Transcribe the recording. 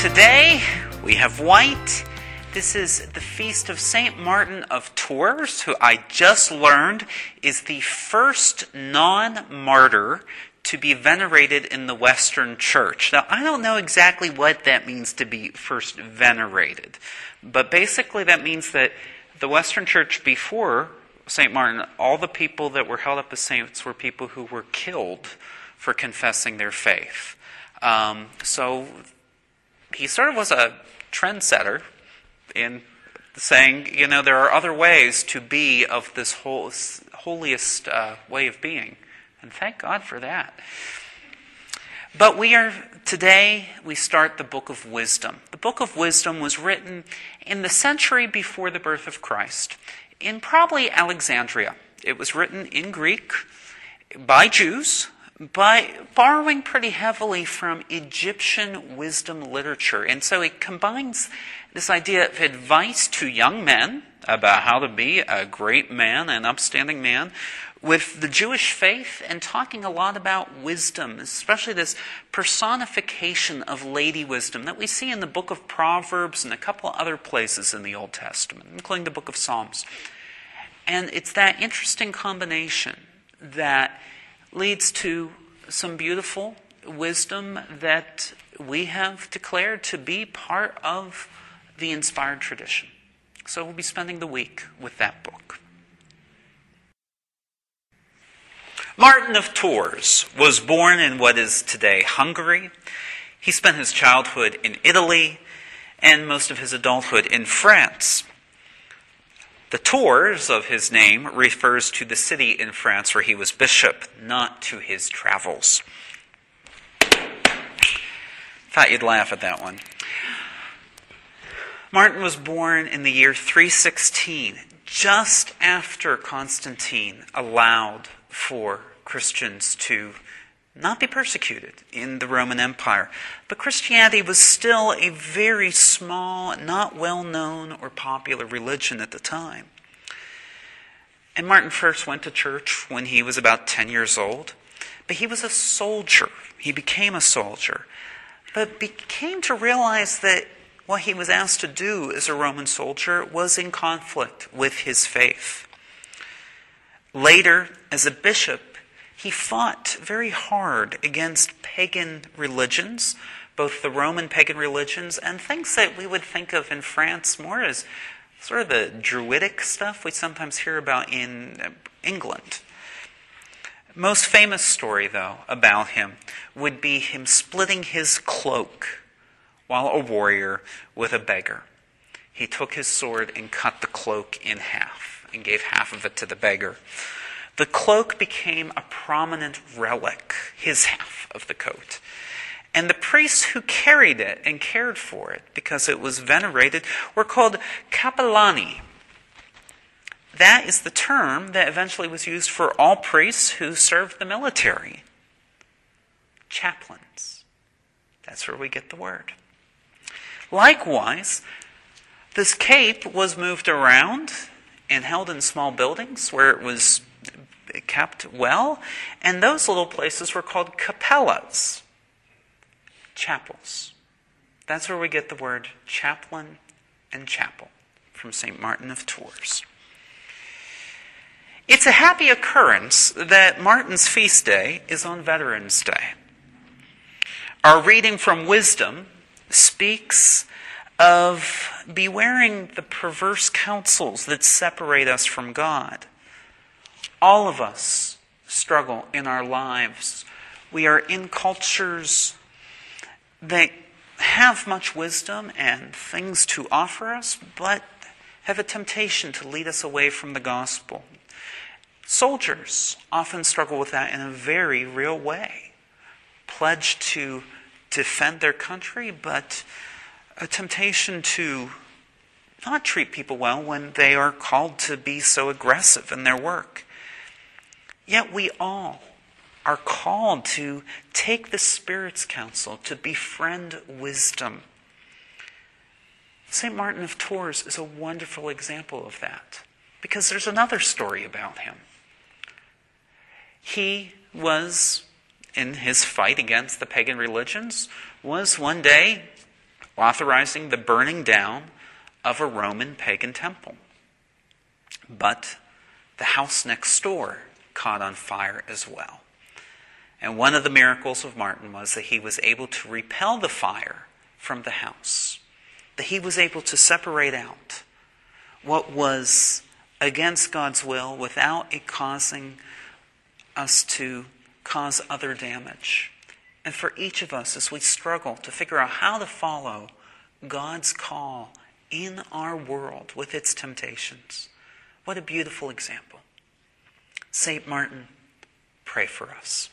Today we have white. This is the feast of Saint Martin of Tours, who I just learned is the first non martyr to be venerated in the Western Church. Now, I don't know exactly what that means to be first venerated, but basically that means that the Western Church before St. Martin, all the people that were held up as saints were people who were killed for confessing their faith. Um, so he sort of was a trendsetter in saying, you know, there are other ways to be of this whole, holiest uh, way of being. And thank God for that. But we are, today, we start the book of wisdom. The book of wisdom was written in the century before the birth of Christ, in probably Alexandria. It was written in Greek by Jews, by borrowing pretty heavily from Egyptian wisdom literature. And so it combines this idea of advice to young men about how to be a great man, an upstanding man, with the Jewish faith and talking a lot about wisdom, especially this personification of lady wisdom that we see in the book of Proverbs and a couple other places in the Old Testament, including the book of Psalms. And it's that interesting combination that leads to some beautiful wisdom that we have declared to be part of the inspired tradition. So we'll be spending the week with that book. Martin of Tours was born in what is today Hungary. He spent his childhood in Italy and most of his adulthood in France. The Tours of his name refers to the city in France where he was bishop, not to his travels. Thought you'd laugh at that one. Martin was born in the year 316, just after Constantine allowed for Christians to not be persecuted in the Roman Empire. But Christianity was still a very small, not well known or popular religion at the time. And Martin first went to church when he was about 10 years old. But he was a soldier. He became a soldier. But became to realize that what he was asked to do as a Roman soldier was in conflict with his faith. Later, as a bishop, he fought very hard against pagan religions, both the Roman pagan religions and things that we would think of in France more as sort of the Druidic stuff we sometimes hear about in England. Most famous story, though, about him would be him splitting his cloak while a warrior with a beggar. He took his sword and cut the cloak in half and gave half of it to the beggar. The cloak became a prominent relic, his half of the coat. And the priests who carried it and cared for it, because it was venerated, were called capellani. That is the term that eventually was used for all priests who served the military. Chaplains. That's where we get the word. Likewise, this cape was moved around and held in small buildings where it was kept well, and those little places were called capellas, chapels. That's where we get the word chaplain and chapel from St. Martin of Tours. It's a happy occurrence that Martin's feast day is on Veterans Day. Our reading from Wisdom speaks of bewaring the perverse counsels that separate us from God. All of us struggle in our lives. We are in cultures that have much wisdom and things to offer us, but have a temptation to lead us away from the gospel. Soldiers often struggle with that in a very real way. Pledged to defend their country, but a temptation to not treat people well when they are called to be so aggressive in their work. Yet we all are called to take the Spirit's counsel, to befriend wisdom. St. Martin of Tours is a wonderful example of that because there's another story about him. He was, in his fight against the pagan religions, was one day authorizing the burning down of a Roman pagan temple. But the house next door caught on fire as well. And one of the miracles of Martin was that he was able to repel the fire from the house, that he was able to separate out what was against God's will without it causing us to cause other damage. And for each of us, as we struggle to figure out how to follow God's call in our world with its temptations, what a beautiful example. St. Martin, pray for us.